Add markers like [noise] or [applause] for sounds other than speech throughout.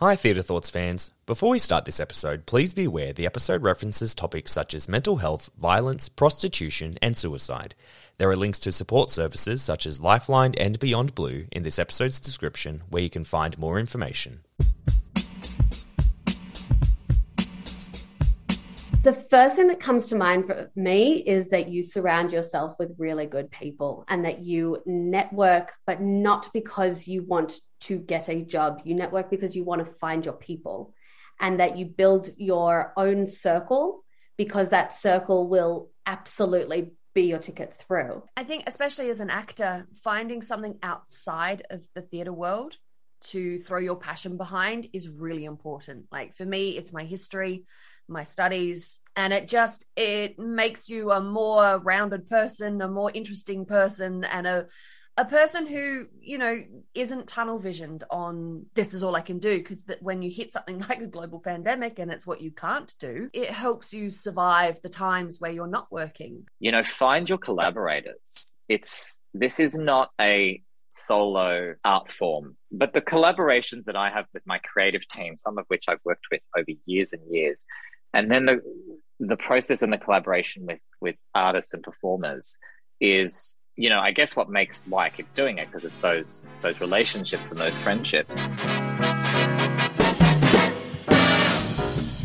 Hi, Theatre Thoughts fans. Before we start this episode, please be aware the episode references topics such as mental health, violence, prostitution, and suicide. There are links to support services such as Lifeline and Beyond Blue in this episode's description where you can find more information. The first thing that comes to mind for me is that you surround yourself with really good people and that you network, but not because you want to get a job. You network because you want to find your people and that you build your own circle because that circle will absolutely be your ticket through. I think, especially as an actor, finding something outside of the theatre world to throw your passion behind is really important. Like for me, it's my history my studies and it just it makes you a more rounded person a more interesting person and a a person who you know isn't tunnel visioned on this is all i can do because when you hit something [laughs] like a global pandemic and it's what you can't do it helps you survive the times where you're not working you know find your collaborators it's this is not a solo art form. But the collaborations that I have with my creative team, some of which I've worked with over years and years, and then the the process and the collaboration with with artists and performers is you know i guess what makes why i keep doing it because it's those those relationships and those friendships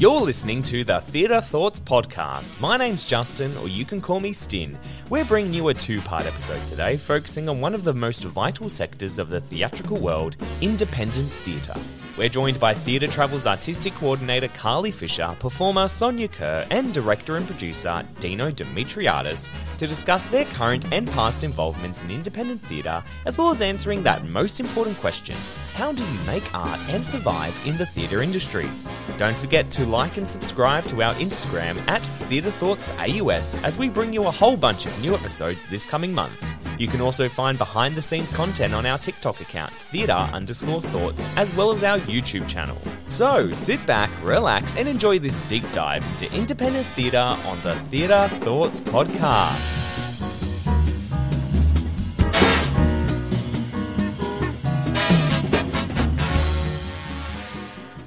You're listening to the Theatre Thoughts Podcast. My name's Justin, or you can call me Stin. We're bringing you a two part episode today, focusing on one of the most vital sectors of the theatrical world independent theatre. We're joined by Theatre Travel's artistic coordinator Carly Fisher, performer Sonya Kerr, and director and producer Dino Dimitriadis to discuss their current and past involvements in independent theatre, as well as answering that most important question how do you make art and survive in the theatre industry? Don't forget to like and subscribe to our Instagram at Theatre Thoughts AUS as we bring you a whole bunch of new episodes this coming month. You can also find behind the scenes content on our TikTok account, theatre underscore thoughts, as well as our YouTube channel. So sit back, relax, and enjoy this deep dive into independent theatre on the Theatre Thoughts podcast.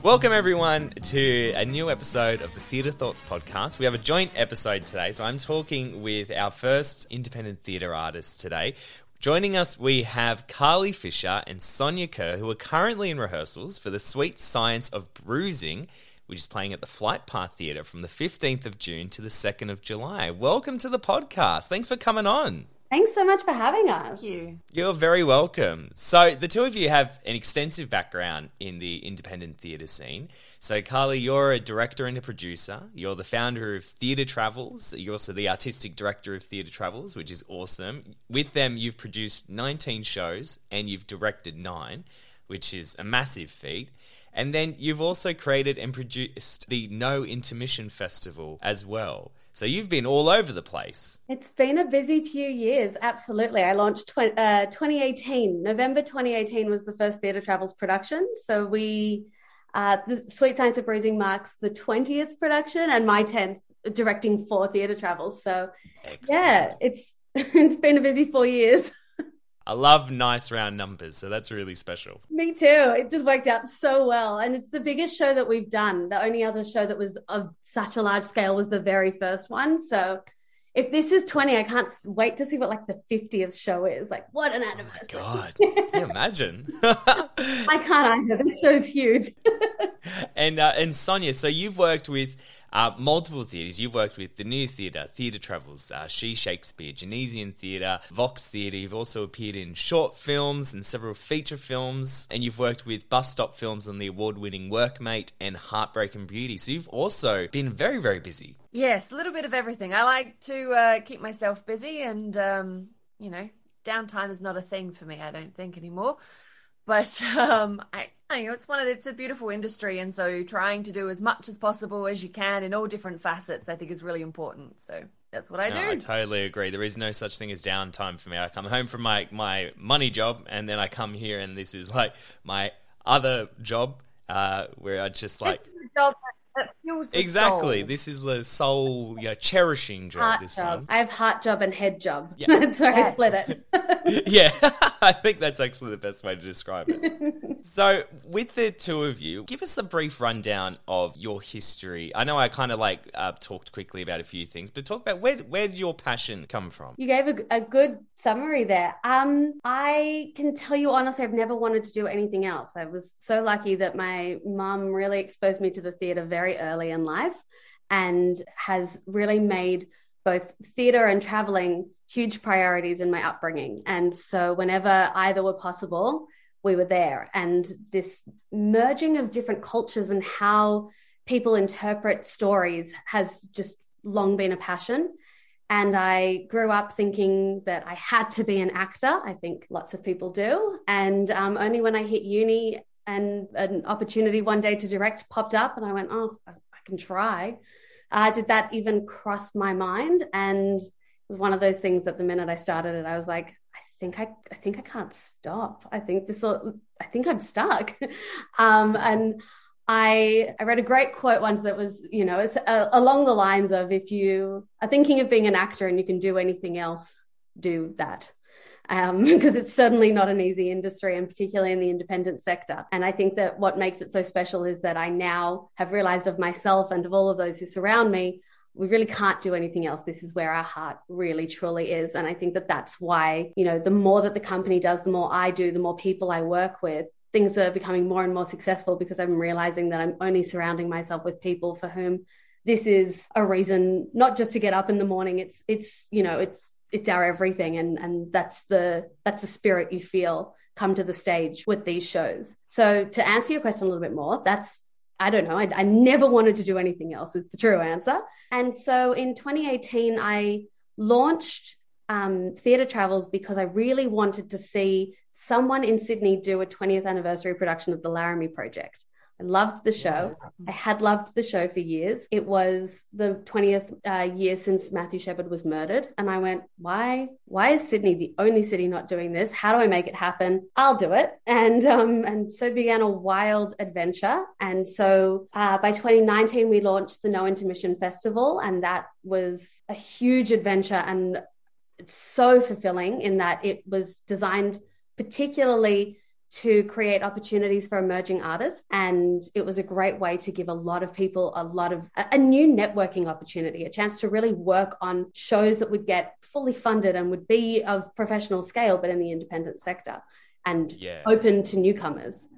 Welcome, everyone, to a new episode of the Theatre Thoughts podcast. We have a joint episode today, so I'm talking with our first independent theatre artist today. Joining us, we have Carly Fisher and Sonya Kerr, who are currently in rehearsals for The Sweet Science of Bruising, which is playing at the Flight Path Theatre from the 15th of June to the 2nd of July. Welcome to the podcast. Thanks for coming on. Thanks so much for having us. Thank you. You're very welcome. So, the two of you have an extensive background in the independent theatre scene. So, Carly, you're a director and a producer. You're the founder of Theatre Travels. You're also the artistic director of Theatre Travels, which is awesome. With them, you've produced 19 shows and you've directed nine, which is a massive feat. And then you've also created and produced the No Intermission Festival as well. So you've been all over the place. It's been a busy few years. Absolutely. I launched tw- uh, 2018. November 2018 was the first Theatre Travels production. So we, uh, the Sweet Science of Bruising marks the 20th production and my 10th directing for Theatre Travels. So Excellent. yeah, it's [laughs] it's been a busy four years. I love nice round numbers, so that's really special. Me too. It just worked out so well. And it's the biggest show that we've done. The only other show that was of such a large scale was the very first one. So if this is 20, I can't wait to see what like the 50th show is. Like, what an anniversary. Oh my God. [laughs] Can you imagine? I can't either. This show's huge. [laughs] and, uh, and Sonya, so you've worked with uh, multiple theatres. You've worked with the New Theatre, Theatre Travels, uh, She Shakespeare, Genesian Theatre, Vox Theatre. You've also appeared in short films and several feature films, and you've worked with Bus Stop Films on the award-winning Workmate and Heartbreak and Beauty. So you've also been very, very busy. Yes, a little bit of everything. I like to uh, keep myself busy, and um, you know, downtime is not a thing for me. I don't think anymore. But [laughs] um, I, I know it's one of it's a beautiful industry, and so trying to do as much as possible as you can in all different facets, I think, is really important. So that's what I no, do. I totally agree. There is no such thing as downtime for me. I come home from my my money job, and then I come here, and this is like my other job, uh, where I just like job that fuels the exactly. soul. This is the soul, you know, cherishing job. Heart this job. one. I have heart job and head job. Yeah. [laughs] That's where I split it. [laughs] yeah, [laughs] I think that's actually the best way to describe it. so, with the two of you, give us a brief rundown of your history. I know I kind of like uh, talked quickly about a few things, but talk about where where did your passion come from? You gave a, a good summary there. Um, I can tell you honestly, I've never wanted to do anything else. I was so lucky that my mum really exposed me to the theatre very early in life and has really made both theatre and traveling huge priorities in my upbringing. And so, whenever either were possible, we were there. And this merging of different cultures and how people interpret stories has just long been a passion. And I grew up thinking that I had to be an actor. I think lots of people do. And um, only when I hit uni and an opportunity one day to direct popped up, and I went, oh, can try. Uh, did that even cross my mind? And it was one of those things that the minute I started it, I was like, I think I, I think I can't stop. I think this will, I think I'm stuck. [laughs] um, and I I read a great quote once that was, you know, it's uh, along the lines of if you are thinking of being an actor and you can do anything else, do that. Um, [laughs] because it's certainly not an easy industry, and particularly in the independent sector. And I think that what makes it so special is that I now have realized of myself and of all of those who surround me, we really can't do anything else. This is where our heart really truly is. And I think that that's why, you know, the more that the company does, the more I do, the more people I work with, things are becoming more and more successful because I'm realizing that I'm only surrounding myself with people for whom this is a reason not just to get up in the morning. It's, it's, you know, it's, it's our everything. And, and that's the, that's the spirit you feel come to the stage with these shows. So to answer your question a little bit more, that's I don't know. I, I, never wanted to do anything else, is the true answer. And so in 2018, I launched um, Theatre Travels because I really wanted to see someone in Sydney do a 20th anniversary production of the Laramie Project. I loved the show. I had loved the show for years. It was the 20th uh, year since Matthew Shepard was murdered. And I went, why, why is Sydney the only city not doing this? How do I make it happen? I'll do it. And, um, and so began a wild adventure. And so, uh, by 2019, we launched the No Intermission Festival. And that was a huge adventure and it's so fulfilling in that it was designed particularly to create opportunities for emerging artists. And it was a great way to give a lot of people a lot of a, a, new networking opportunity, a chance to really work on shows that would get fully funded and would be of professional scale, but in the independent sector and Yeah. open to newcomers.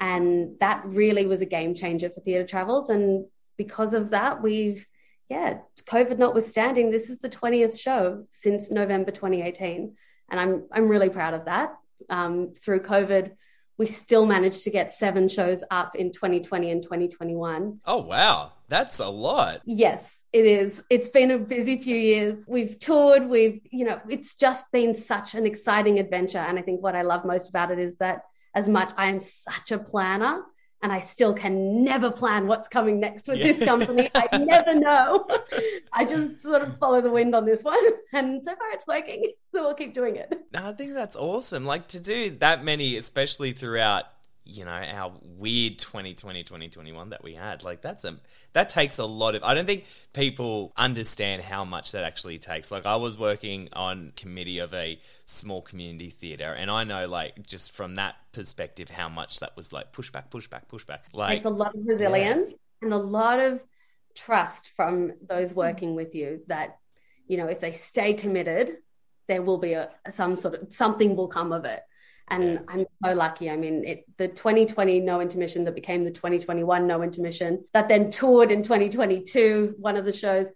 And that really was a game changer for theatre travels. And because of that, we've yeah, COVID notwithstanding, this is the 20th show since November 2018. And I'm I'm really proud of that. Um, through COVID, we still managed to get seven shows up in 2020 and 2021. Oh wow, that's a lot. Yes, it is. It's been a busy few years. We've toured, we've, you know, it's just been such an exciting adventure. And I think what I love most about it is that as much I am such a planner and I still can never plan what's coming next with Yeah. this company. I never know. I just sort of follow the wind on this one. [laughs] And so far it's working. So we'll keep doing it. No, I think that's awesome. Like to do that many, especially throughout, you know, our weird 2020, 2021 that we had. Like that's a that takes a lot of I don't think people understand how much that actually takes. Like I was working on committee of a small community theater and I know like just from that perspective how much that was like push back, push back, push back. Like it's a lot of resilience and a lot of trust from those working with you that you know if they stay committed there will be a some sort of something will come of it and Yeah. i'm so lucky i mean it the 2020 no intermission that became the 2021 no intermission that then toured in 2022 one of the shows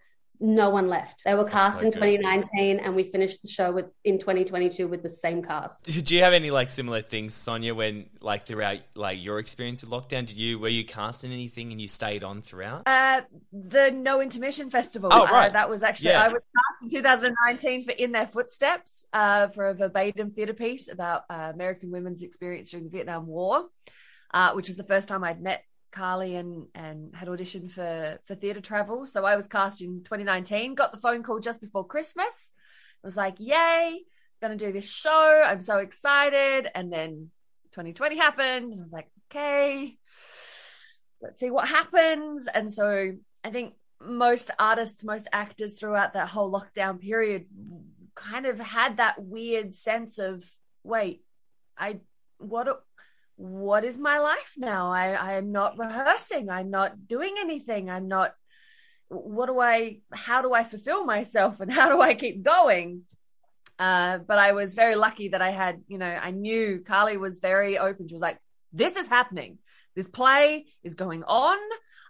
no one left they were cast so in good. 2019 and we finished the show with in 2022 with the same cast Did you have any like similar things, Sonya, when like throughout like your experience with lockdown? Did you were you cast in anything and you stayed on throughout? Uh, the No Intermission Festival. Oh, Uh, right. that was actually Yeah. I was cast in 2019 for In Their Footsteps uh, for a verbatim theatre piece about uh, American women's experience during the Vietnam War, uh, which was the first time I'd met Carly and and had auditioned for for theatre travel. So I was cast in 2019. Got the phone call just before Christmas. I was like, "Yay! Gonna do this show! I'm so excited!" And then 2020 happened, and I was like, "Okay." let's see what happens. And so I think most artists, most actors throughout that whole lockdown period kind of had that weird sense of, wait, I what what is my life now? I I am not rehearsing. I'm not doing anything. I'm not what do I how do I fulfill myself and [laughs] how do I keep going? Uh, but I was very lucky that I had, you know, I knew Carly was very open. She was like, this is happening. This play is going on.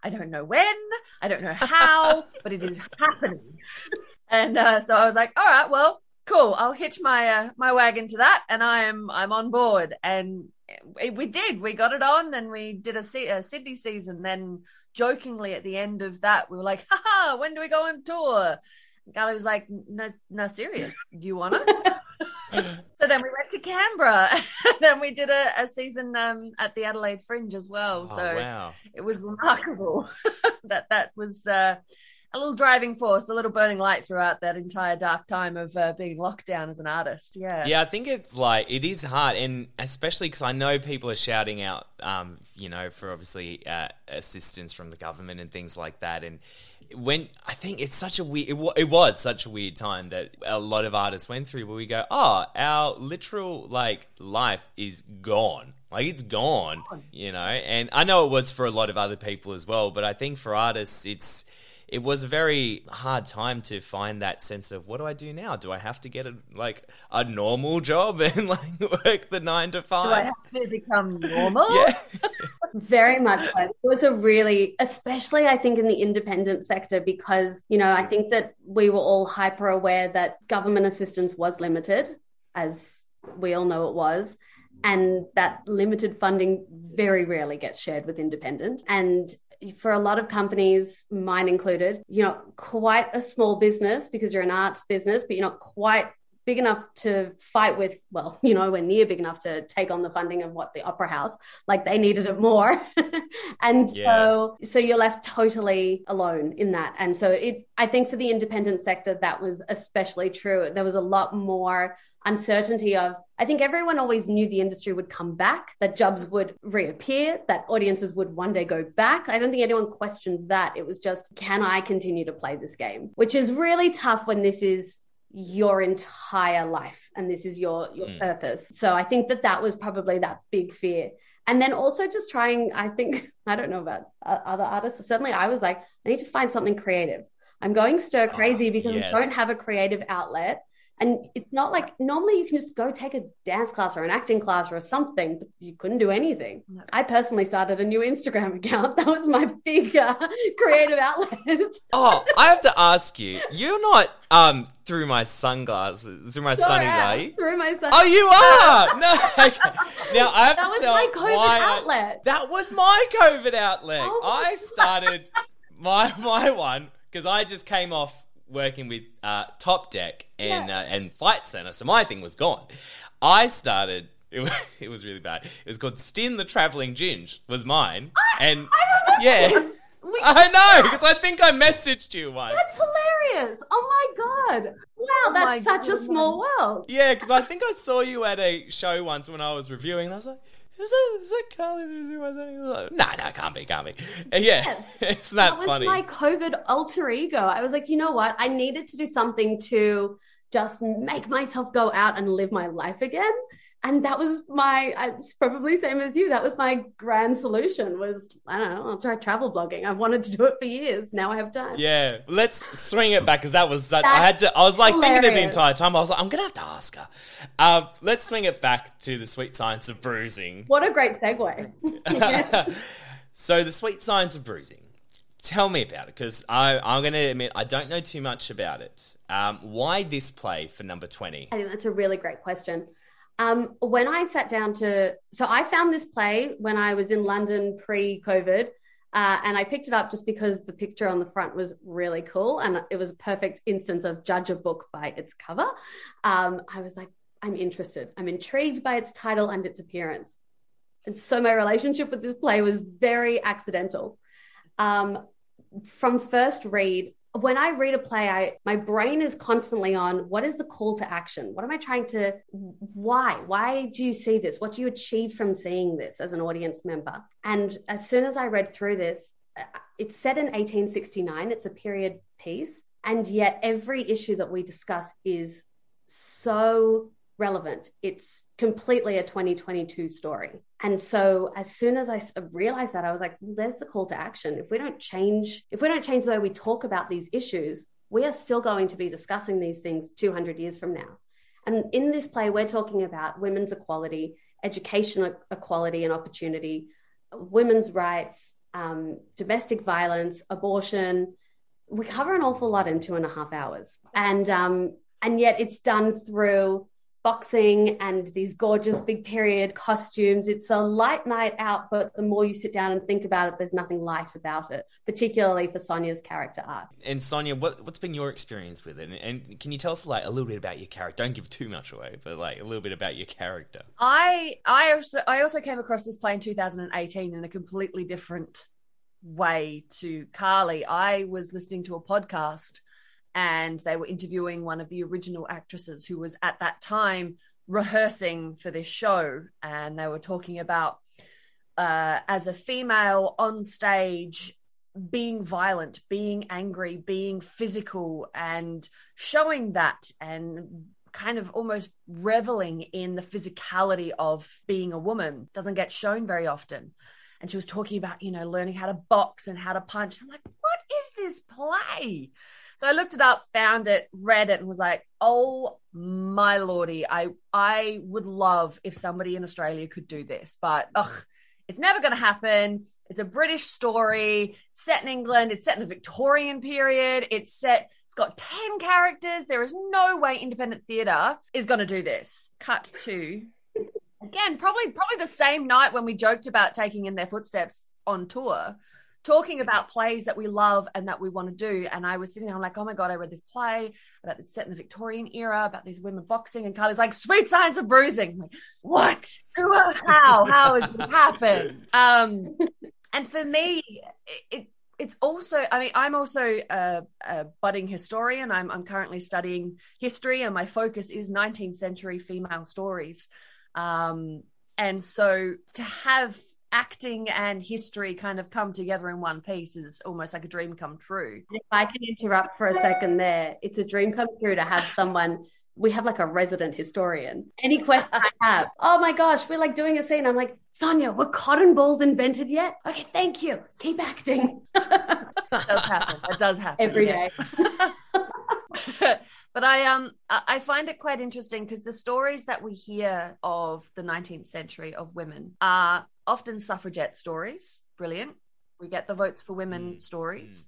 I don't know when, I don't know how, [laughs] but it is happening. And uh, so I was like, all right, well, cool. I'll hitch my uh, my wagon to that, and I am I'm on board. And we did. We got it on, and we did a, a Sydney season. Then jokingly at the end of that, we were like, haha, when do we go on tour? Carly was like, no, no, serious. Do you want to? [laughs] so then we went to Canberra. [laughs] then we did a, a season um, at the Adelaide Fringe as well. Oh, so wow. it was remarkable [laughs] that that was uh, a little driving force, a little burning light throughout that entire dark time of uh, being locked down as an artist. Yeah. Yeah, I think it's like it is hard, and especially because I know people are shouting out, um, you know, for obviously uh, assistance from the government and things like that, and when I think it's such a weird, it, w- it was such a weird time that a lot of artists went through, where we go, oh, our literal like life is gone. Like it's gone, you know, and I know it was for a lot of other people as well, but I think for artists, it's it was a very hard time to find that sense of what do I do now? Do I have to get a like a normal job [laughs] and like work the nine to five? Do I have to become normal? yeah. [laughs] Very much so. It was a really, especially I think in the independent sector, because, you know, I think that we were all hyper aware that government assistance was limited, as we all know it was, and that limited funding very rarely gets shared with independent. And for a lot of companies, mine included, you're not quite a small business because you're an arts business, but you're not quite big enough to fight with well [laughs] you know we're near big enough to take on the funding of what the opera house like they needed it more [laughs] and so so you're left totally alone in that and so it i think for the independent sector that was especially true there was a lot more uncertainty of I think everyone always knew the industry would come back, that jobs would reappear, that audiences would one day go back. I don't think anyone questioned that. It was just, can I continue to play this game? Which is really tough when this is your entire life and this is your your mm. purpose. So I think that that was probably that big fear. And then also just trying, I think, [laughs] I don't know about other artists. Certainly I was like, I need to find something creative. I'm going stir crazy oh, because yes. I don't have a creative outlet. And it's not like normally you can just go take a dance class or an acting class or something, but you couldn't do anything. No. I personally started a new Instagram account. [laughs] That was my big uh, [laughs] creative outlet. oh, I have to ask you, you're not um through my sunglasses, through my sure sunnies, are you? Through my sunglasses. Oh, you [laughs] are. no. Okay. Now I have that to was tell my COVID why outlet. I, that was my COVID outlet. Oh I started my my one because I just came off working with uh, Topdeck and yeah. uh, and Flight Centre, so my thing was gone. I started. [laughs] It was, it was really bad. It was called Stin the Traveling Ginge. Was mine, I, and I yeah, we, [laughs] I know because I think I messaged you once. That's hilarious! Oh my god! Wow, Oh my that's such a small world. Yeah, because I think I saw you at a show once when I was reviewing, and I was like, "Is that is that Carly?" Like, no, no, can't be, can't be. Yeah, [laughs] it's that, That funny. my COVID alter ego. I was like, you know what? I needed to do something to just make myself go out and live my life again. And that was my, it's probably same as you. That was my grand solution was, I don't know, I'll try travel blogging. I've wanted to do it for years. Now I have time. Yeah, let's swing it back because that was such, I had to. I was like thinking it the entire time. I was like, I'm gonna have to ask her. Uh, let's swing it back to the sweet science of bruising. What a great segue. [laughs] so the sweet science of bruising. Tell me about it because I'm going to admit I don't know too much about it. Um, why this play for number twenty? I think that's a really great question. Um, when I sat down to, so I found this play when I was in London pre COVID, uh, and I picked it up just because the picture on the front was really cool. And it was a perfect instance of judge a book by its cover. Um, I was like, I'm interested. I'm intrigued by its title and its appearance. And so my relationship with this play was very accidental. Um, from first read, when I read a play, I my brain is constantly on what is the call to action? What am I trying to why? Why do you see this? What do you achieve from seeing this as an audience member? And as soon as I read through this, uh, it's set in 1869, it's a period piece, and yet every issue that we discuss is so relevant. It's completely a 2022 story. And so as soon as I realized that, I was like, there's the call to action. If we don't change, if we don't change the way we talk about these issues, we are still going to be discussing these things 200 years from now. And in this play, we're talking about women's equality, education equality and opportunity, women's rights, um, domestic violence, abortion. We cover an awful lot in two and a half hours, and um, and yet it's done through boxing and these gorgeous big period costumes. It's a light night out, but the more you sit down and think about it, there's nothing light about it, particularly for Sonya's character arc. And Sonya, what, what's been your experience with it? And, and, can you tell us like a little bit about your character? Don't give too much away, but like a little bit about your character. I I also I also came across this play in 2018 in a completely different way to Carly. I was listening to a podcast and they were interviewing one of the original actresses who was at that time rehearsing for this show. And they were talking about uh, as a female on stage being violent being angry being physical and showing that and kind of almost reveling in the physicality of being a woman. Doesn't get shown very often. And she was talking about you know learning how to box and how to punch. I'm like what is this play so I looked it up, found it, read it, and was like, "Oh my lordy, I I would love if somebody in Australia could do this, but ugh, it's never going to happen." It's a British story set in England. It's set in the Victorian period. It's set. It's got ten characters. There is no way independent theatre is going to do this. Cut to again, probably probably the same night when we joked about taking in their footsteps on tour talking about plays that we love and that we want to do. And I was sitting there, I'm like, oh my God, I read this play about this set in the Victorian era about these women boxing. And Carly's like, sweet science of bruising. I'm like, what? How? How has it happened? [laughs] Um, and for me, it, it it's also i mean i'm also a, a, budding historian I'm, I'm currently studying history and my focus is 19th century female stories um, and so to have acting and history kind of come together in one piece is almost like a dream come true. If I can interrupt for a second there, it's a dream come true to have someone. We have like a resident historian. Any question I have, oh my gosh, we're like doing a scene. I'm like, Sonya, were cotton balls invented yet? Okay, thank you. Keep acting. it [laughs] does happen. It does happen every day. [laughs] but I um I find it quite interesting because the stories that we hear of the 19th century of women are often suffragette stories. Brilliant. We get the votes for women mm. stories.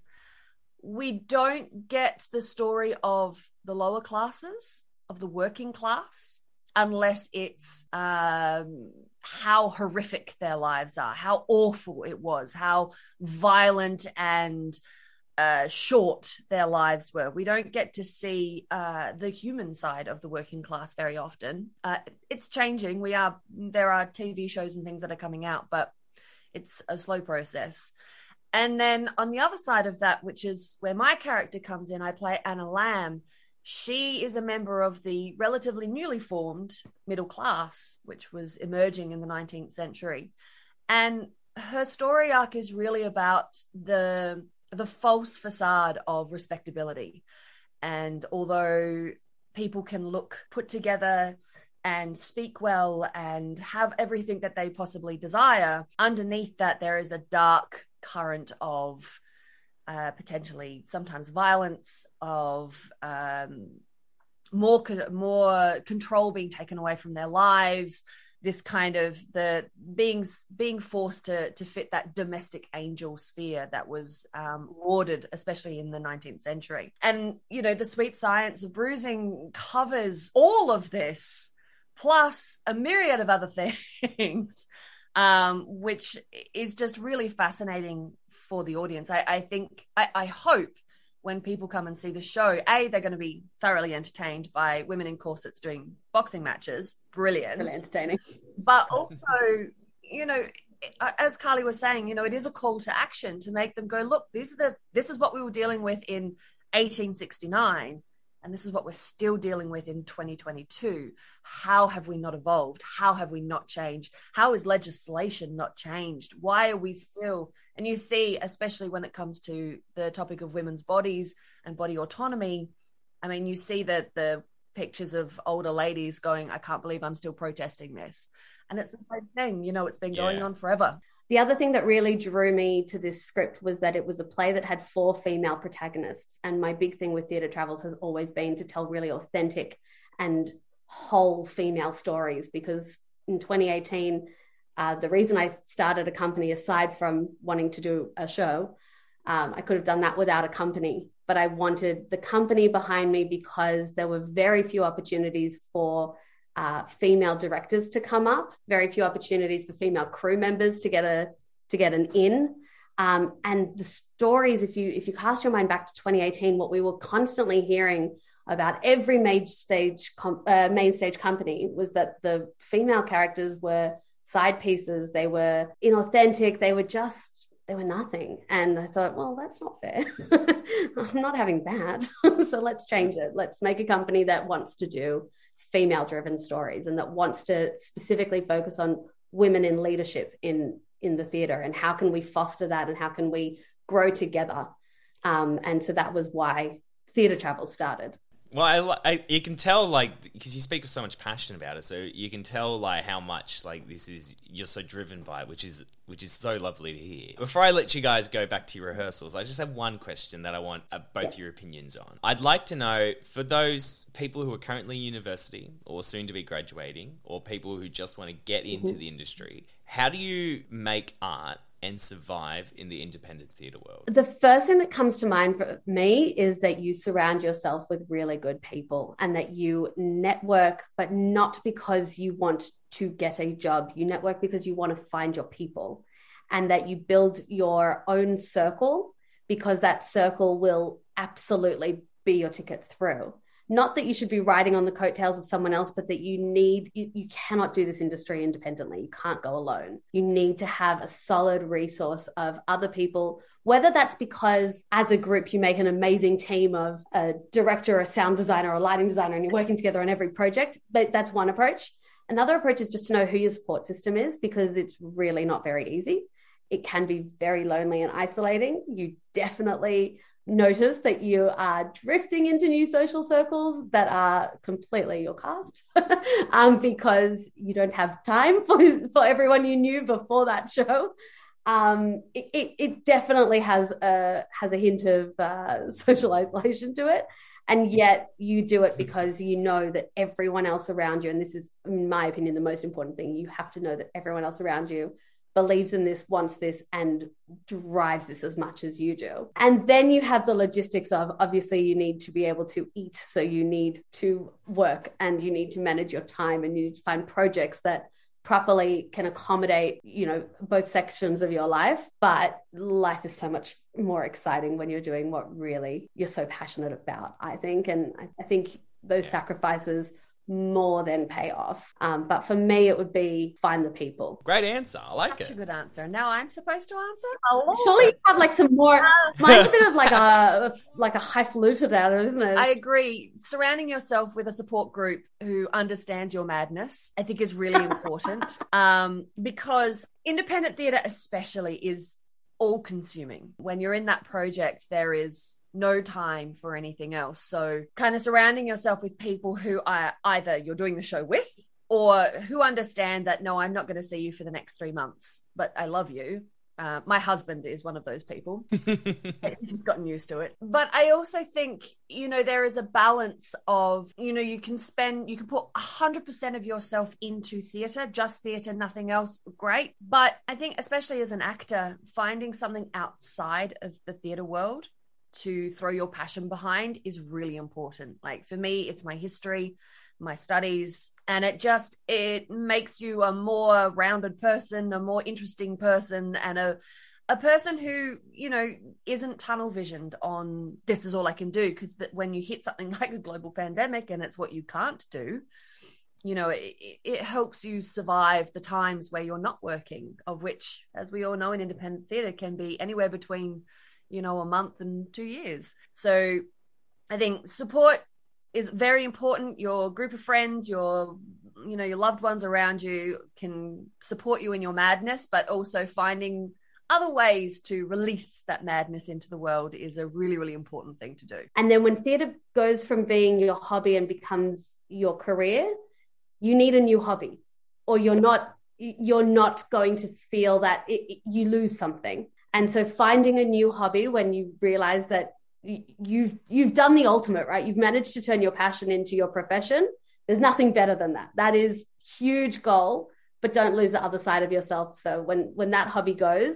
Mm. We don't get the story of the lower classes, of the working class, unless it's um, how horrific their lives are, how awful it was, how violent and uh, short their lives were. We don't get to see uh, the human side of the working class very often. Uh, it's changing. We are there are TV shows and things that are coming out, but it's a slow process. And then on the other side of that, which is where my character comes in, I play Anna Lamb. She is a member of the relatively newly formed middle class, which was emerging in the 19th century. And her story arc is really about the the false facade of respectability. And although people can look put together and speak well and have everything that they possibly desire, underneath that, there is a dark current of uh, potentially sometimes violence, of um, more more control being taken away from their lives, this kind of the being being forced to to fit that domestic angel sphere that was um, lauded, especially in the 19th century. And you know, the sweet science of bruising covers all of this, plus a myriad of other [laughs] things, um, which is just really fascinating for the audience. I, I think I, I hope when people come and see the show, A, they're going to be thoroughly entertained by women in corsets doing boxing matches. Brilliant. Really entertaining. But also, you know, as Carly was saying, you know, it is a call to action to make them go, look, these are the this is what we were dealing with in 1869 and this is what we're still dealing with in 2022 how have we not evolved? How have we not changed? How is legislation not changed? Why are we still and you see especially when it comes to the topic of women's bodies and body autonomy i mean you see that the pictures of older ladies going i can't believe i'm still protesting this. And it's the same thing you know it's been going yeah. on forever the other thing that really drew me to this script was that it was a play that had four female protagonists. And my big thing with Theatre Travels has always been to tell really authentic and whole female stories because in 2018, uh, the reason I started a company, aside from wanting to do a show, um, I could have done that without a company, but I wanted the company behind me because there were very few opportunities for uh, female directors to come up, very few opportunities for female crew members to get a to get an in. Um, and the stories, if you if you cast your mind back to 2018, what we were constantly hearing about every main stage com- uh, main stage company was that the female characters were side pieces, they were inauthentic, they were just they were nothing. And I thought, well, that's not fair. [laughs] I'm not having that. [laughs] so let's change it. Let's make a company that wants to do female driven stories and that wants to specifically focus on women in leadership in in the theater and how can we foster that and how can we grow together. Um, and so that was why theater travel started well, I, I, you can tell like because you speak with so much passion about it, so you can tell like how much like this is you're so driven by it, which is which is so lovely to hear. Before I let you guys go back to your rehearsals, I just have one question that I want uh, both your opinions on. I'd like to know for those people who are currently in university or soon to be graduating, or people who just want to get into mm-hmm. the industry, how do you make art and survive in the independent theatre world? The first thing that comes to mind for me is that you surround yourself with really good people and that you network, but not because you want to get a job. You network because you want to find your people and that you build your own circle because that circle will absolutely be your ticket through not that you should be riding on the coattails of someone else, but that you need, you, you, cannot do this industry independently. You can't go alone. You need to have a solid resource of other people, whether that's because as a group you make an amazing team of a director, a sound designer, a lighting designer, and you're working together on every project. But that's one approach. Another approach is just to know who your support system is because it's really not very easy. It can be very lonely and isolating. You definitely notice that you are drifting into new social circles that are completely your cast [laughs] um, because you don't have time for, for everyone you knew before that show. Um, it, it, it, definitely has a has a hint of uh, [laughs] social isolation to it, and yet you do it because you know that everyone else around you, and this is, in my opinion, the most important thing. You have to know that everyone else around you believes in this, wants this, and drives this as much as you do. And then you have the logistics of obviously you need to be able to eat. So you need to work and you need to manage your time and you need to find projects that properly can accommodate you know both sections of your life but life is so much more exciting when you're doing what really you're so passionate about i think and i think those yeah. sacrifices more than pay off. Um, but for me, it would be find the people. Great answer. I like Such it. Such a good answer. Now I'm supposed to answer. Oh, surely you have like some more. mine's a bit of like a like a highfalutin out, isn't it? I agree. Surrounding yourself with a support group who understands your madness, I think, is really [laughs] important. um, because independent theatre, especially, is all consuming. When you're in that project, there is no time for anything else. So, kind of surrounding yourself with people who are either you're doing the show with or who understand that no, I'm not going to see you for the next three months, but I love you. Uh, my husband is one of those people. [laughs] He's just gotten used to it. But I also think, you know, there is a balance of, you know, you can spend, you can put 100% of yourself into theatre, just theatre, nothing else. Great. But I think, especially as an actor, finding something outside of the theatre world to throw your passion behind is really important. Like for me, it's my history, my studies, and it just it makes you a more rounded person, a more interesting person, and a a person who you know isn't tunnel visioned on this is all I can do because when you hit something [laughs] like a global pandemic and it's what you can't do, you know, it, it helps you survive the times where you're not working, of which, as we all know, in independent theatre can be anywhere between, you know, a month and two years. So I think support is very important. Your group of friends, your you know, your loved ones around you can support you in your madness, but also finding other ways to release that madness into the world is a really, really important thing to do. And then when theatre goes from being your hobby and becomes your career, you need a new hobby, or you're not you're not going to feel that it, it, you lose something. And so finding a new hobby when you realize that you've you've done the ultimate, right? You've managed to turn your passion into your profession. There's nothing better than that. That is huge goal, but don't lose the other side of yourself. So when when that hobby goes,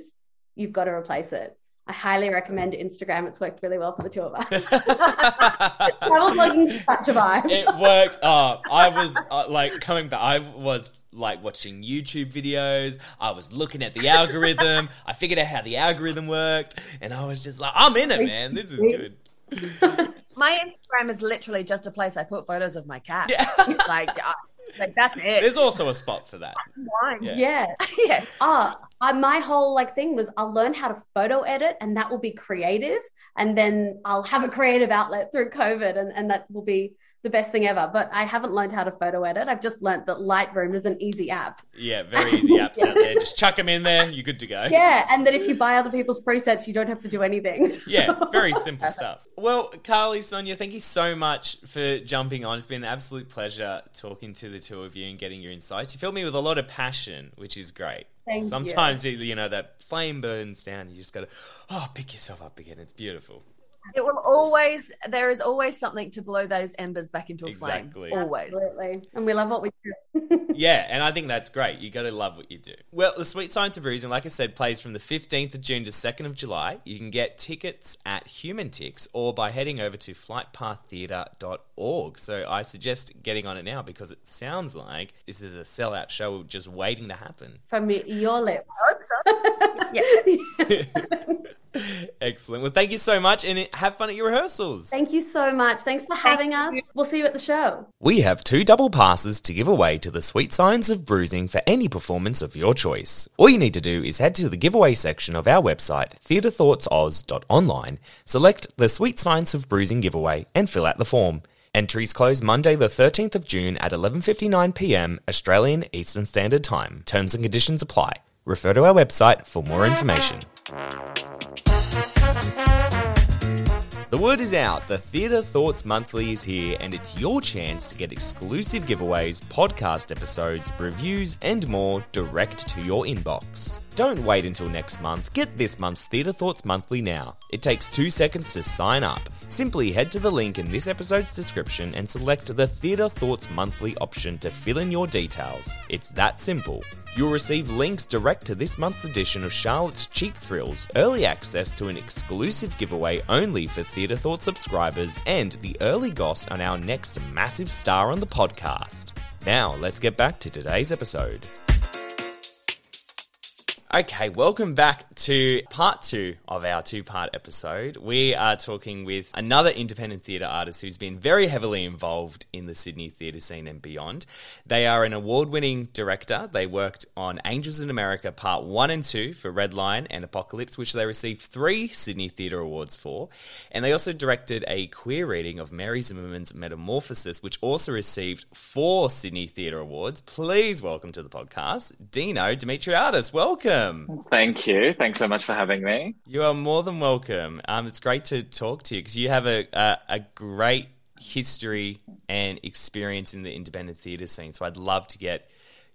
you've got to replace it. I highly recommend Instagram. It's worked really well for the two of us. [laughs] [laughs] Travel vlogging such a vibe. It worked. Oh, I was uh, like coming back. I was like watching YouTube videos. I was looking at the algorithm. I figured out how the algorithm worked, and I was just like, "I'm in it, man. This is good." [laughs] My Instagram is literally just a place I put photos of my cat. Yeah. like, uh, like that's [laughs] it. There's also a spot for that. Yeah. Yeah. [laughs] yeah. Uh, uh, my whole like thing was I'll learn how to photo edit and that will be creative. And then I'll have a creative outlet through COVID and, and that will be the best thing ever. But I haven't learned how to photo edit. I've just learned that Lightroom is an easy app. Yeah, very easy [laughs] apps out there. Just chuck them in there, you're good to go. Yeah, and then if you buy other people's presets, you don't have to do anything. [laughs] yeah, very simple stuff. Well, Carly, Sonya, thank you so much for jumping on. It's been an absolute pleasure talking to the two of you and getting your insights. You fill me with a lot of passion, which is great. Thank Sometimes you. you know that flame burns down. You just got to oh pick yourself up again. It's beautiful. It will always there is always something to blow those embers back into a exactly. flame. Always. Absolutely. And we love what we do. [laughs] yeah, and I think that's great. You got to love what you do. Well, the Sweet Science of Bruising, like I said, plays from the 15th of June to 2nd of July. You can get tickets at Humanitix or by heading over to flightpaththeatre.org. So I suggest getting on it now because it sounds like this is a sellout show just waiting to happen. From your lips. I hope so. [laughs] yeah. [laughs] Excellent. Well, thank you so much and have fun at your rehearsals. Thank you so much. Thanks for having us. We'll see you at the show. We have two double passes to give away to the Sweet Science of Bruising for any performance of your choice. All you need to do is head to the giveaway section of our website, theatrethoughtsoz.online, select the Sweet Science of Bruising giveaway, and fill out the form. Entries close Monday the 13th of June at 11:59 p.m. Australian Eastern Standard Time. Terms and conditions apply. Refer to our website for more information. The word is out. The Theatre Thoughts Monthly is here, and it's your chance to get exclusive giveaways, podcast episodes, reviews, and more direct to your inbox. Don't wait until next month. Get this month's Theatre Thoughts Monthly now. It takes two seconds to sign up. Simply head to the link in this episode's description and select the Theatre Thoughts Monthly option to fill in your details. It's that simple. You'll receive links direct to this month's edition of Charlotte's Cheap Thrills, early access to an exclusive giveaway only for Theatre Thought subscribers, and the early goss on our next massive star on the podcast. Now, let's get back to today's episode. Okay, welcome back to part two of our two part episode. We are talking with another independent theatre artist who's been very heavily involved in the Sydney theatre scene and beyond. They are an award winning director. They worked on Angels in America Part 1 and 2 for Redline and Apocalypse, which they received three Sydney Theatre Awards for. And they also directed a queer reading of Mary Zimmerman's Metamorphoses, which also received four Sydney Theatre Awards. Please welcome to the podcast, Dino Dimitriadis. Welcome welcome. Thank you. Thanks so much for having me. You are more than welcome. Um, it's great to talk to you because you have a, a, a great history and experience in the independent theatre scene. So I'd love to get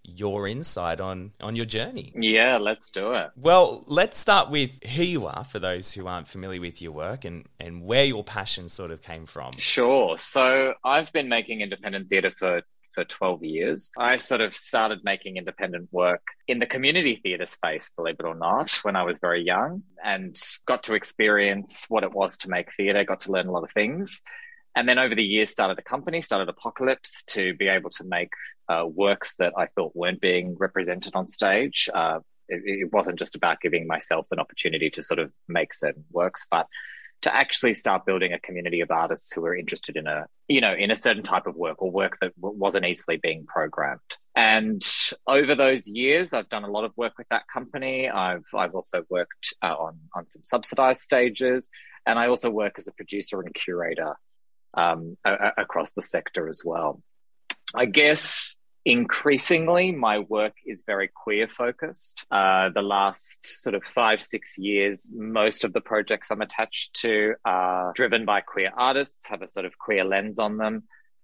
your insight on on your journey. Yeah, let's do it. Well, let's start with who you are for those who aren't familiar with your work and and where your passion sort of came from. Sure. So, I've been making independent theatre for for 12 years. I sort of started making independent work in the community theatre space, believe it or not, when I was very young and got to experience what it was to make theatre, got to learn a lot of things. And then over the years, started a company, started Apocalypse to be able to make uh, works that I thought weren't being represented on stage. Uh, it, it wasn't just about giving myself an opportunity to sort of make certain works, but to actually start building a community of artists who are interested in a you know in a certain type of work or work that wasn't easily being programmed. And over those years i've done a lot of work with that company. I've i've also worked uh, on on some subsidized stages. And i also work as a producer and curator um, a- a- across the sector as well. I guess increasingly my work is very queer focused. Uh, the last sort of five six years most of the projects i'm attached to are driven by queer artists have a sort of queer lens on them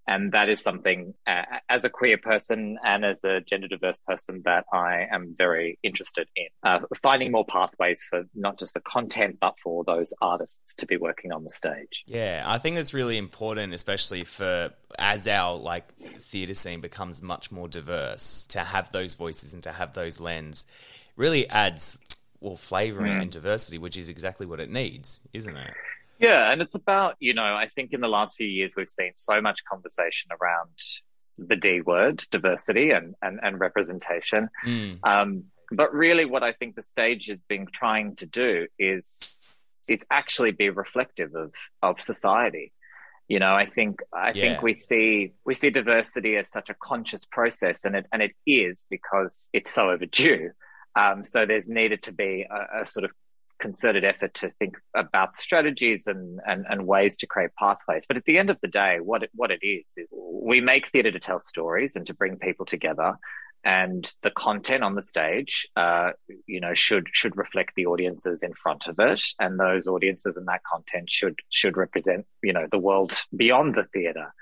and that is something uh, as a queer person and as a gender diverse person that I am very interested in uh, finding more pathways for not just the content but for those artists to be working on the stage. Yeah, I think that's really important, especially for as our like theatre scene becomes much more diverse to have those voices and to have those lens really adds well flavor mm. and diversity, which is exactly what it needs, isn't it? Yeah, and it's about, you know, I think in the last few years we've seen so much conversation around the D word, diversity and and, and representation. Mm. Um, but really what I think the stage has been trying to do is it's actually be reflective of of society. You know, I think I yeah. think we see we see diversity as such a conscious process, and it and it is because it's so overdue. Um, so there's needed to be a, a, sort of concerted effort to think about strategies and, and, and ways to create pathways. But at the end of the day, what it, what it is, is we make theatre to tell stories and to bring people together. And the content on the stage, uh, you know, should should reflect the audiences in front of it, and those audiences and that content should should represent, you know, the world beyond the theatre.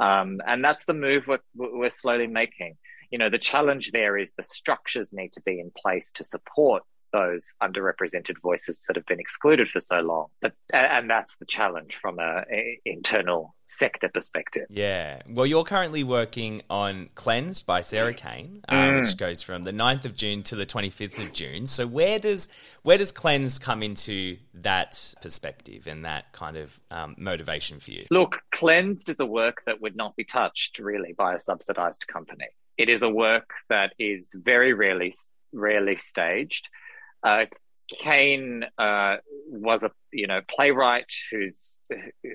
Um, and that's the move we're, we're slowly making. You know, the challenge there is the structures need to be in place to support those underrepresented voices that have been excluded for so long. But and that's the challenge from a, a internal sector perspective. Yeah. Well, you're currently working on Cleansed by Sarah Kane, uh, mm. which goes from the 9th of June to the 25th of June. So where does where does Cleansed come into that perspective and that kind of um, motivation for you? Look, Cleansed is a work that would not be touched really by a subsidized company. It is a work that is very rarely rarely staged. Uh, Kane uh, was a you know playwright who's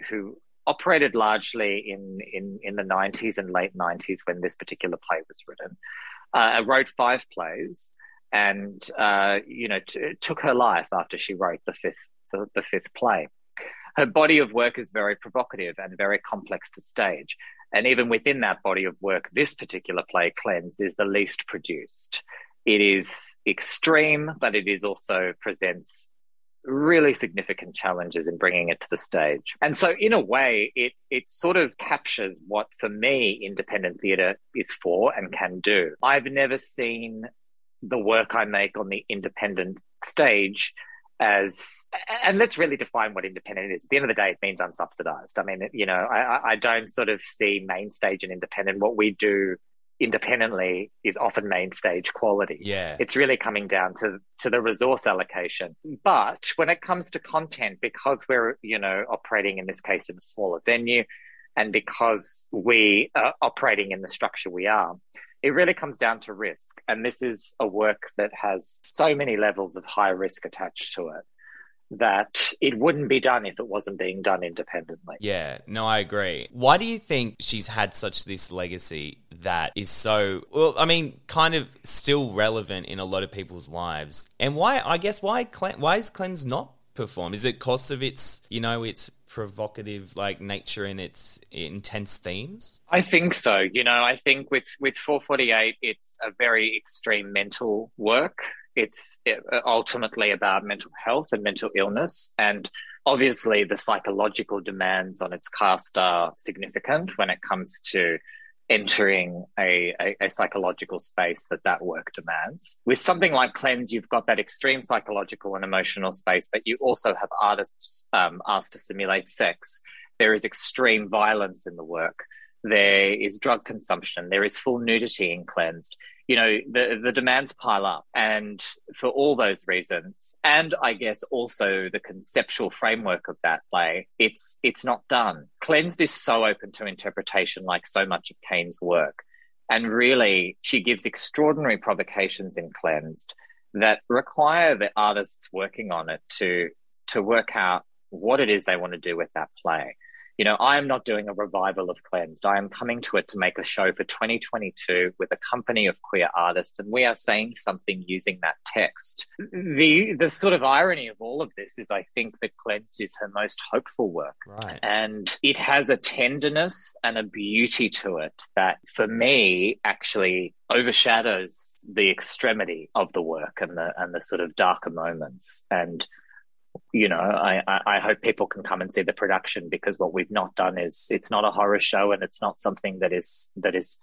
who operated largely in in in the 90s and late 90s when this particular play was written. Uh, wrote five plays and uh, you know t- took her life after she wrote the fifth the, the fifth play. Her body of work is very provocative and very complex to stage. And even within that body of work, this particular play, Cleansed, is the least produced it is extreme, but it is also presents really significant challenges in bringing it to the stage. And so in a way, it, it sort of captures what for me independent theatre is for and can do. I've never seen the work I make on the independent stage as and let's really define what independent is. At the end of the day, it means unsubsidized. I mean, you know, I, I don't sort of see main stage and independent. What we do independently is often main stage quality. Yeah. It's really coming down to to the resource allocation. But when it comes to content, because we're, you know, operating in this case in a smaller venue and because we are operating in the structure we are, it really comes down to risk. And this is a work that has so many levels of high risk attached to it that it wouldn't be done if it wasn't being done independently. Yeah, no, I agree. Why do you think she's had such this legacy that is so well? I mean, kind of still relevant in a lot of people's lives, and why? I guess why why is Cleanse not perform? Is it cost of its you know its provocative like nature and its intense themes? I think so. You know, I think with with 448, it's a very extreme mental work it's ultimately about mental health and mental illness. And obviously, the psychological demands on its cast are significant when it comes to entering a, a, a, psychological space that that work demands. With something like Cleanse, you've got that extreme psychological and emotional space, but you also have artists um, asked to simulate sex. There is extreme violence in the work. There is drug consumption. There is full nudity in Cleansed you know, the, the demands pile up. And for all those reasons, and I guess also the conceptual framework of that play, it's, it's not done. Cleansed is so open to interpretation, like so much of Kane's work. And really, she gives extraordinary provocations in Cleansed that require the artists working on it to, to work out what it is they want to do with that play you know, I am not doing a revival of Cleansed. I am coming to it to make a show for 2022 with a company of queer artists, and we are saying something using that text. The the sort of irony of all of this is, I think that Cleansed is her most hopeful work, right? And it has a tenderness and a beauty to it that, for me, actually overshadows the extremity of the work and the and the sort of darker moments and you know, I, I hope people can come and see the production because what we've not done is it's not a horror show and it's not something that is that is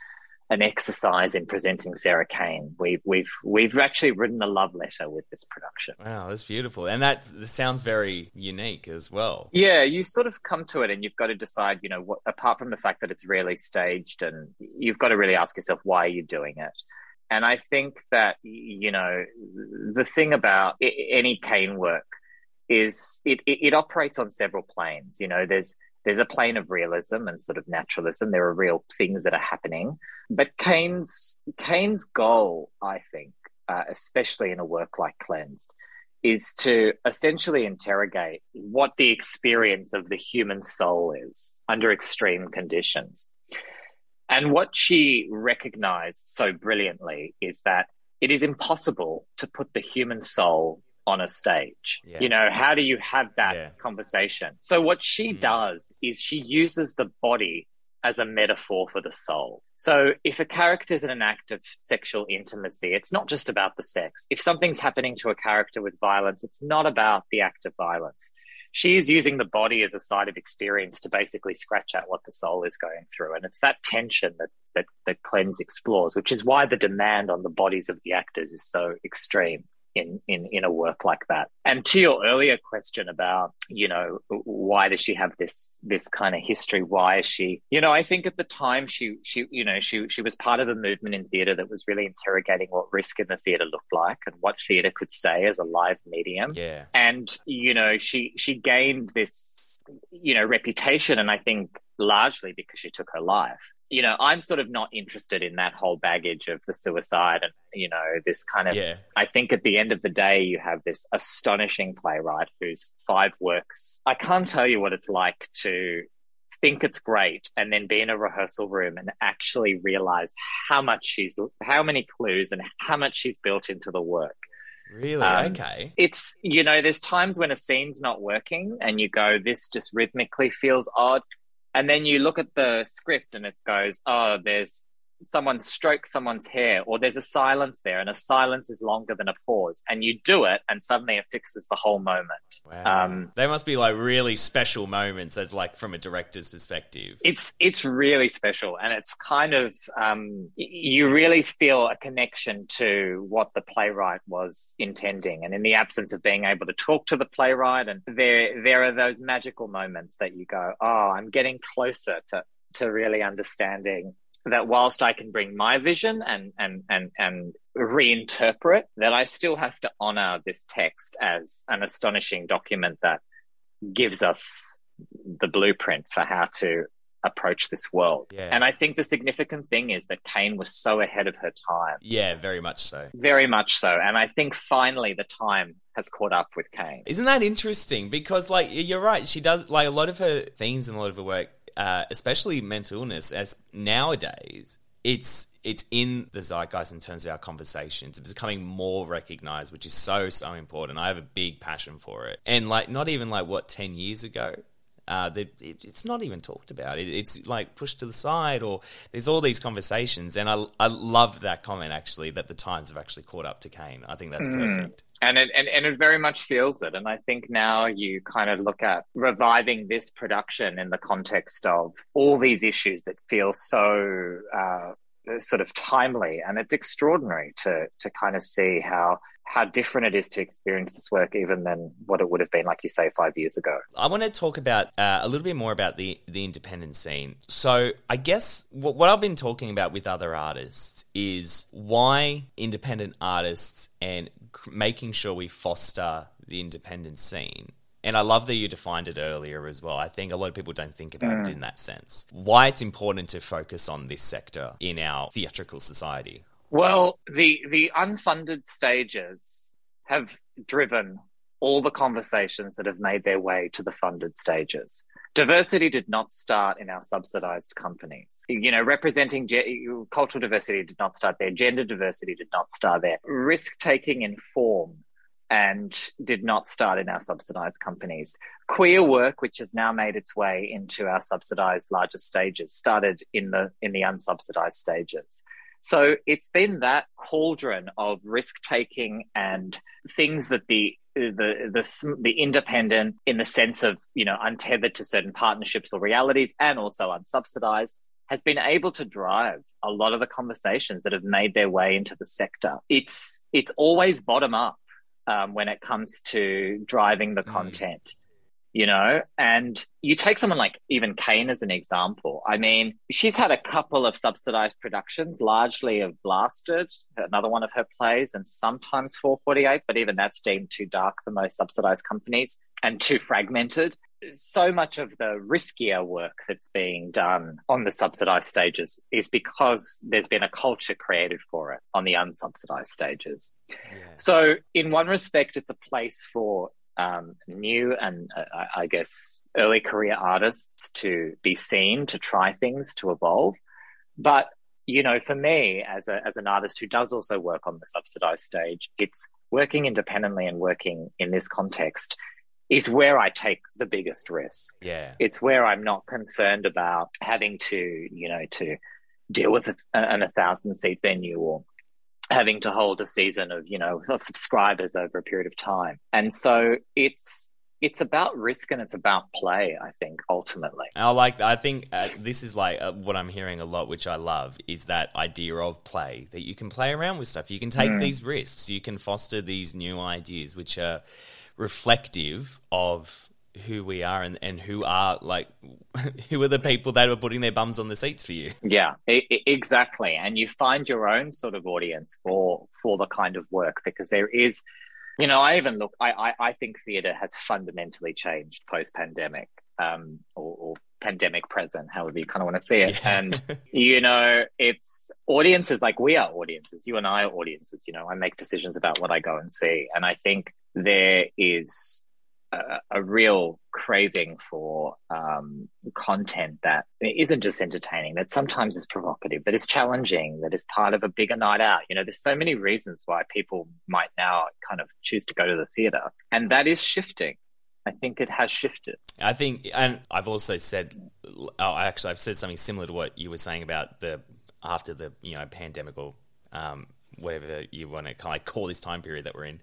an exercise in presenting Sarah Kane. We've we've we've actually written a love letter with this production. Wow, that's beautiful, and that sounds very unique as well. Yeah, you sort of come to it, and you've got to decide. You know, what, apart from the fact that it's really staged, and you've got to really ask yourself why are you doing it. And I think that you know the thing about any Kane work is it, it, it operates on several planes. You know, there's there's a plane of realism and sort of naturalism. There are real things that are happening, but Kane's Kane's goal, I think, uh, especially in a work like Cleansed, is to essentially interrogate what the experience of the human soul is under extreme conditions. And what she recognized so brilliantly is that it is impossible to put the human soul on a stage. Yeah. You know, how do you have that yeah. conversation? So what she mm. does is she uses the body as a metaphor for the soul. So if a character is in an act of sexual intimacy, it's not just about the sex. If something's happening to a character with violence, it's not about the act of violence. She is using the body as a side of experience to basically scratch out what the soul is going through. And it's that tension that, that, that Cleanse explores, which is why the demand on the bodies of the actors is so extreme in, in, in a work like that. And to your earlier question about, you know, why does she have this, this kind of history? Why is she, you know, I think at the time she, she, you know, she, she was part of a movement in theatre that was really interrogating what risk in the theatre looked like and what theatre could say as a live medium. Yeah. And, you know, she, she gained this, you know, reputation. And I think largely because she took her life. You know, I'm sort of not interested in that whole baggage of the suicide and, you know, this kind of. Yeah. I think at the end of the day, you have this astonishing playwright whose five works. I can't tell you what it's like to think it's great and then be in a rehearsal room and actually realize how much she's, how many clues and how much she's built into the work. Really? Um, okay. It's, you know, there's times when a scene's not working and you go, this just rhythmically feels odd. And then you look at the script and it goes, oh, there's someone strokes someone's hair or there's a silence there and a silence is longer than a pause and you do it and suddenly it fixes the whole moment wow. um, they must be like really special moments as like from a director's perspective it's it's really special and it's kind of um, you really feel a connection to what the playwright was intending and in the absence of being able to talk to the playwright and there there are those magical moments that you go oh i'm getting closer to to really understanding that whilst I can bring my vision and and and and reinterpret, that I still have to honor this text as an astonishing document that gives us the blueprint for how to approach this world. Yeah. And I think the significant thing is that Kane was so ahead of her time. Yeah, very much so. Very much so. And I think finally the time has caught up with Kane. Isn't that interesting? Because like you're right, she does like a lot of her themes and a lot of her work uh, especially mental illness, as nowadays it's it's in the zeitgeist in terms of our conversations. It's becoming more recognized, which is so so important. I have a big passion for it, and like not even like what ten years ago. Uh, it, it's not even talked about. It, it's like pushed to the side, or there's all these conversations, and I I love that comment actually that the Times have actually caught up to Kane. I think that's mm. perfect and it and, and it very much feels it and i think now you kind of look at reviving this production in the context of all these issues that feel so uh, sort of timely and it's extraordinary to to kind of see how how different it is to experience this work even than what it would have been like you say five years ago i want to talk about uh, a little bit more about the the independent scene so i guess what, what i've been talking about with other artists is why independent artists and making sure we foster the independent scene. And I love that you defined it earlier as well. I think a lot of people don't think about mm. it in that sense. Why it's important to focus on this sector in our theatrical society. Well, the the unfunded stages have driven all the conversations that have made their way to the funded stages. Diversity did not start in our subsidized companies. You know, representing ge- cultural diversity did not start there. Gender diversity did not start there. Risk taking in form and did not start in our subsidized companies. Queer work, which has now made its way into our subsidized larger stages, started in the in the unsubsidized stages. So it's been that cauldron of risk taking and things that the the the the independent in the sense of you know untethered to certain partnerships or realities and also unsubsidized has been able to drive a lot of the conversations that have made their way into the sector. It's it's always bottom up um, when it comes to driving the mm. content you know, and you take someone like even Kane as an example. I mean, she's had a couple of subsidized productions, largely of Blasted, another one of her plays, and sometimes 448, but even that's deemed too dark for most subsidized companies and too fragmented. So much of the riskier work that's being done on the subsidized stages is because there's been a culture created for it on the unsubsidized stages. Yeah. So, in one respect, it's a place for um, new and uh, I guess early career artists to be seen, to try things, to evolve. But you know, for me as a as an artist who does also work on the subsidized stage, it's working independently and working in this context is where I take the biggest risk. Yeah, it's where I'm not concerned about having to you know to deal with a, an a thousand seat venue or having to hold a season of you know of subscribers over a period of time. And so it's it's about risk and it's about play i think ultimately. I like i think uh, this is like uh, what i'm hearing a lot which i love is that idea of play that you can play around with stuff. You can take mm. these risks. You can foster these new ideas which are reflective of who we are and, and who are like [laughs] who are the people that are putting their bums on the seats for you. Yeah exactly. And you find your own sort of audience for for the kind of work because there is you know i even look i i, I think theater has fundamentally changed post pandemic um or, or pandemic present however you kind of want to see it. Yeah. and [laughs] you know it's audiences like we are audiences. You and i are audiences you know. I make decisions about what i go and see. And i think there is a, a real craving for um, content that isn't just entertaining, that sometimes is provocative, that is challenging, that is part of a bigger night out. You know, there's so many reasons why people might now kind of choose to go to the theatre, and that is shifting. I think it has shifted. I think, and I've also said, oh, actually, I've said something similar to what you were saying about the after the you know pandemic or um, whatever you want to kind of call this time period that we're in,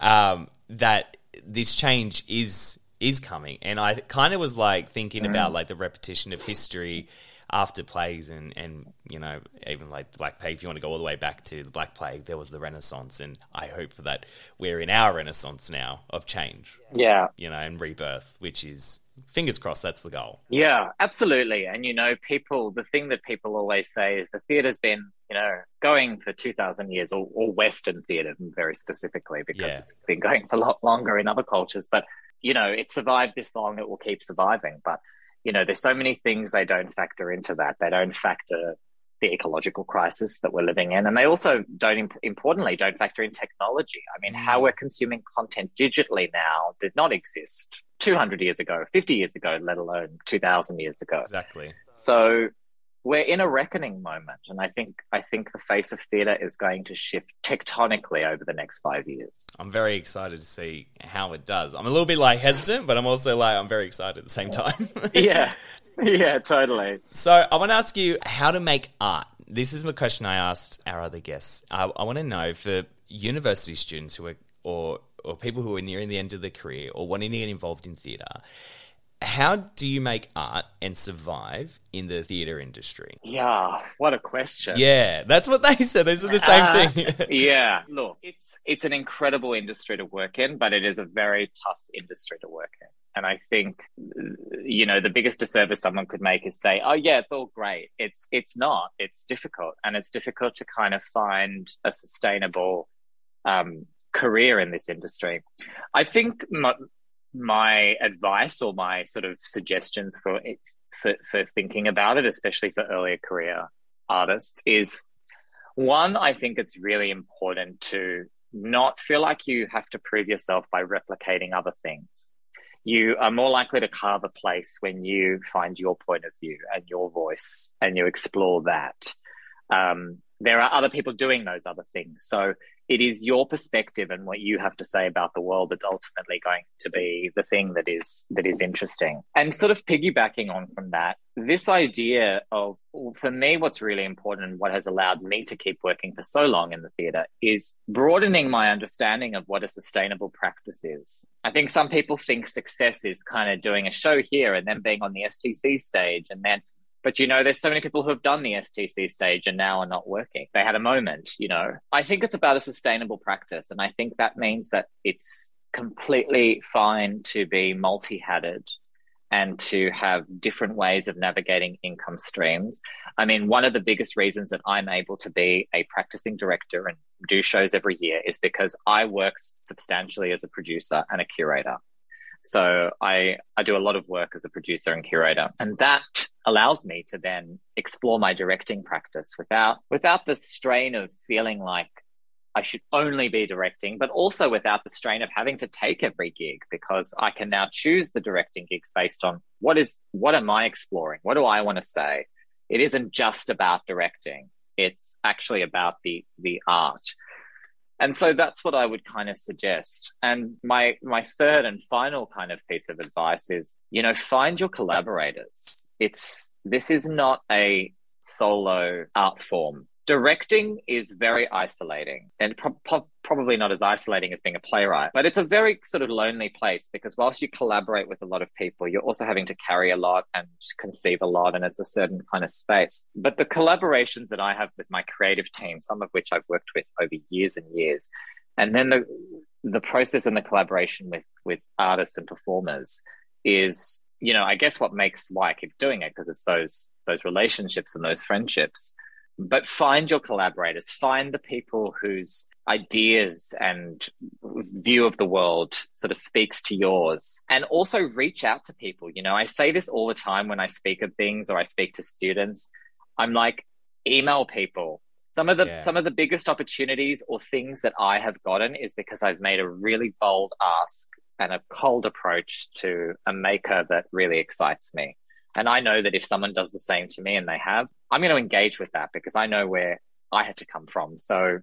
um, that this change is is coming, and I kind of was like thinking mm. about like the repetition of history after plagues and and you know even like the black plague. If you want to go all the way back to the black plague there was the renaissance and i hope that we're in our renaissance now of change. Yeah. You know and rebirth which is fingers crossed that's the goal. Yeah absolutely. And you know people the thing that people always say is the theater's been you know going for 2000 years or, or western theater very specifically because yeah. it's been going for a lot longer in other cultures but you know it survived this long it will keep surviving but you know there's so many things they don't factor into that they don't factor the ecological crisis that we're living in. And they also don't, importantly, don't factor in technology. I mean, mm. how we're consuming content digitally now did not exist 200 years ago, 50 years ago, let alone 2000 years ago. Exactly. So we're in a reckoning moment. And I think, I think the face of theatre is going to shift tectonically over the next five years. I'm very excited to see how it does. I'm a little bit like hesitant, but I'm also like, I'm very excited at the same time. [laughs] yeah. yeah, totally. So I want to ask you how to make art. This is a question I asked our other guests. I, I want to know for university students who are or or people who are nearing the end of their career or wanting to get involved in theatre, how do you make art and survive in the theatre industry? Yeah, what a question. Yeah, that's what they said. These are the same uh, thing. [laughs] yeah, look, it's it's an incredible industry to work in, but it is a very tough industry to work in. And I think, you know, the biggest disservice someone could make is say, "Oh, yeah, it's all great." It's it's not. It's difficult, and it's difficult to kind of find a sustainable um, career in this industry. I think my, my advice or my sort of suggestions for, for for thinking about it, especially for earlier career artists, is one. I think it's really important to not feel like you have to prove yourself by replicating other things. You are more likely to carve a place when you find your point of view and your voice and you explore that. Um, there are other people doing those other things. So it is your perspective and what you have to say about the world that's ultimately going to be the thing that is that is interesting. And sort of piggybacking on from that, this idea of for me what's really important and what has allowed me to keep working for so long in the theater is broadening my understanding of what a sustainable practice is. I think some people think success is kind of doing a show here and then being on the STC stage and then but you know, there's so many people who have done the STC stage and now are not working. They had a moment, you know. I think it's about a sustainable practice. And I think that means that it's completely fine to be multi hatted and to have different ways of navigating income streams. I mean, one of the biggest reasons that I'm able to be a practicing director and do shows every year is because I work substantially as a producer and a curator. So I, I do a lot of work as a producer and curator. And that allows me to then explore my directing practice without, without the strain of feeling like I should only be directing, but also without the strain of having to take every gig because I can now choose the directing gigs based on what is, what am I exploring? What do I want to say? It isn't just about directing. It's actually about the, the art. And so that's what I would kind of suggest. And my my third and final kind of piece of advice is, you know, find your collaborators. It's this is not a solo art form directing is very isolating and pro- pro- probably not as isolating as being a playwright, but it's a very sort of lonely place because whilst you collaborate with a lot of people, you're also having to carry a lot and conceive a lot, and it's a certain kind of space. But the collaborations that I have with my creative team, some of which I've worked with over years and years, and then the the process and the collaboration with with artists and performers is, you know, I guess what makes why I keep doing it because it's those those relationships and those friendships but find your collaborators, find the people whose ideas and view of the world sort of speaks to yours and also reach out to people. You know, I say this all the time when I speak of things or I speak to students. I'm like, email people. Some of the yeah. some of the biggest opportunities or things that I have gotten is because I've made a really bold ask and a cold approach to a maker that really excites me. And I know that if someone does the same to me and they have, I'm going to engage with that because I know where I had to come from. So,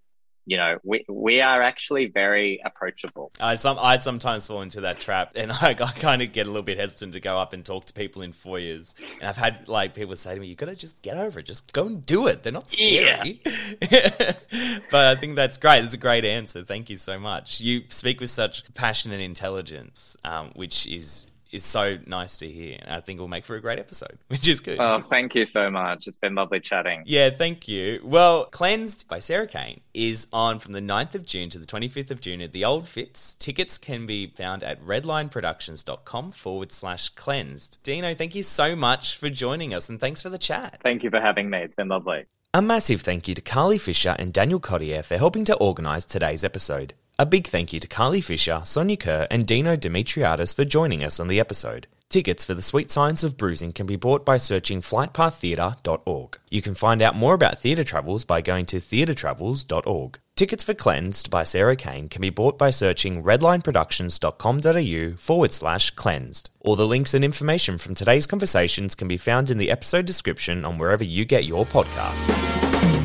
you know, we we are actually very approachable. I some I sometimes fall into that trap, and [laughs] I, I kind of get a little bit hesitant to go up and talk to people in foyers. And I've had like people say to me, "You got to just get over it. Just go and do it. They're not scary." Yeah. [laughs] but I think that's great. It's a great answer. Thank you so much. You speak with such passion and intelligence, um, which is is so nice to hear. I think it will make for a great episode, [laughs] which is good. Oh, thank you so much. It's been lovely chatting. Yeah, thank you. Well, Cleansed by Sarah Kane is on from the 9th of June to the 25th of June at the Old Fitz. Tickets can be found at redlineproductions.com forward slash cleansed. Dino, thank you so much for joining us and thanks for the chat. Thank you for having me. It's been lovely. A massive thank you to Carly Fisher and Daniel Cottier for helping to organise today's episode. A big thank you to Carly Fisher, Sonya Kerr, and Dino Dimitriadis for joining us on the episode. Tickets for The Sweet Science of Bruising can be bought by searching flightpaththeatre.org. You can find out more about theatre travels by going to theatretravels.org. Tickets for Cleansed by Sarah Kane can be bought by searching redlineproductions.com.au forward slash cleansed. All the links and information from today's conversations can be found in the episode description on wherever you get your podcasts.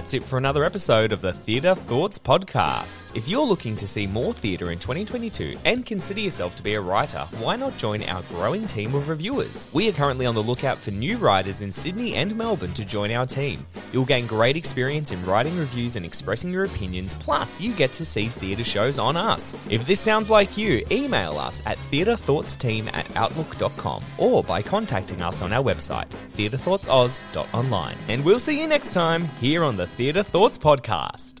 That's it for another episode of the Theatre Thoughts Podcast. If you're looking to see more theatre in 2022 and consider yourself to be a writer, why not join our growing team of reviewers? We are currently on the lookout for new writers in Sydney and Melbourne to join our team. You'll gain great experience in writing reviews and expressing your opinions, plus, you get to see theatre shows on us. If this sounds like you, email us at theatrethoughtsteam at outlook.com or by contacting us on our website, theatrethoughtsoz.online. And we'll see you next time here on the Theatre Thoughts Podcast.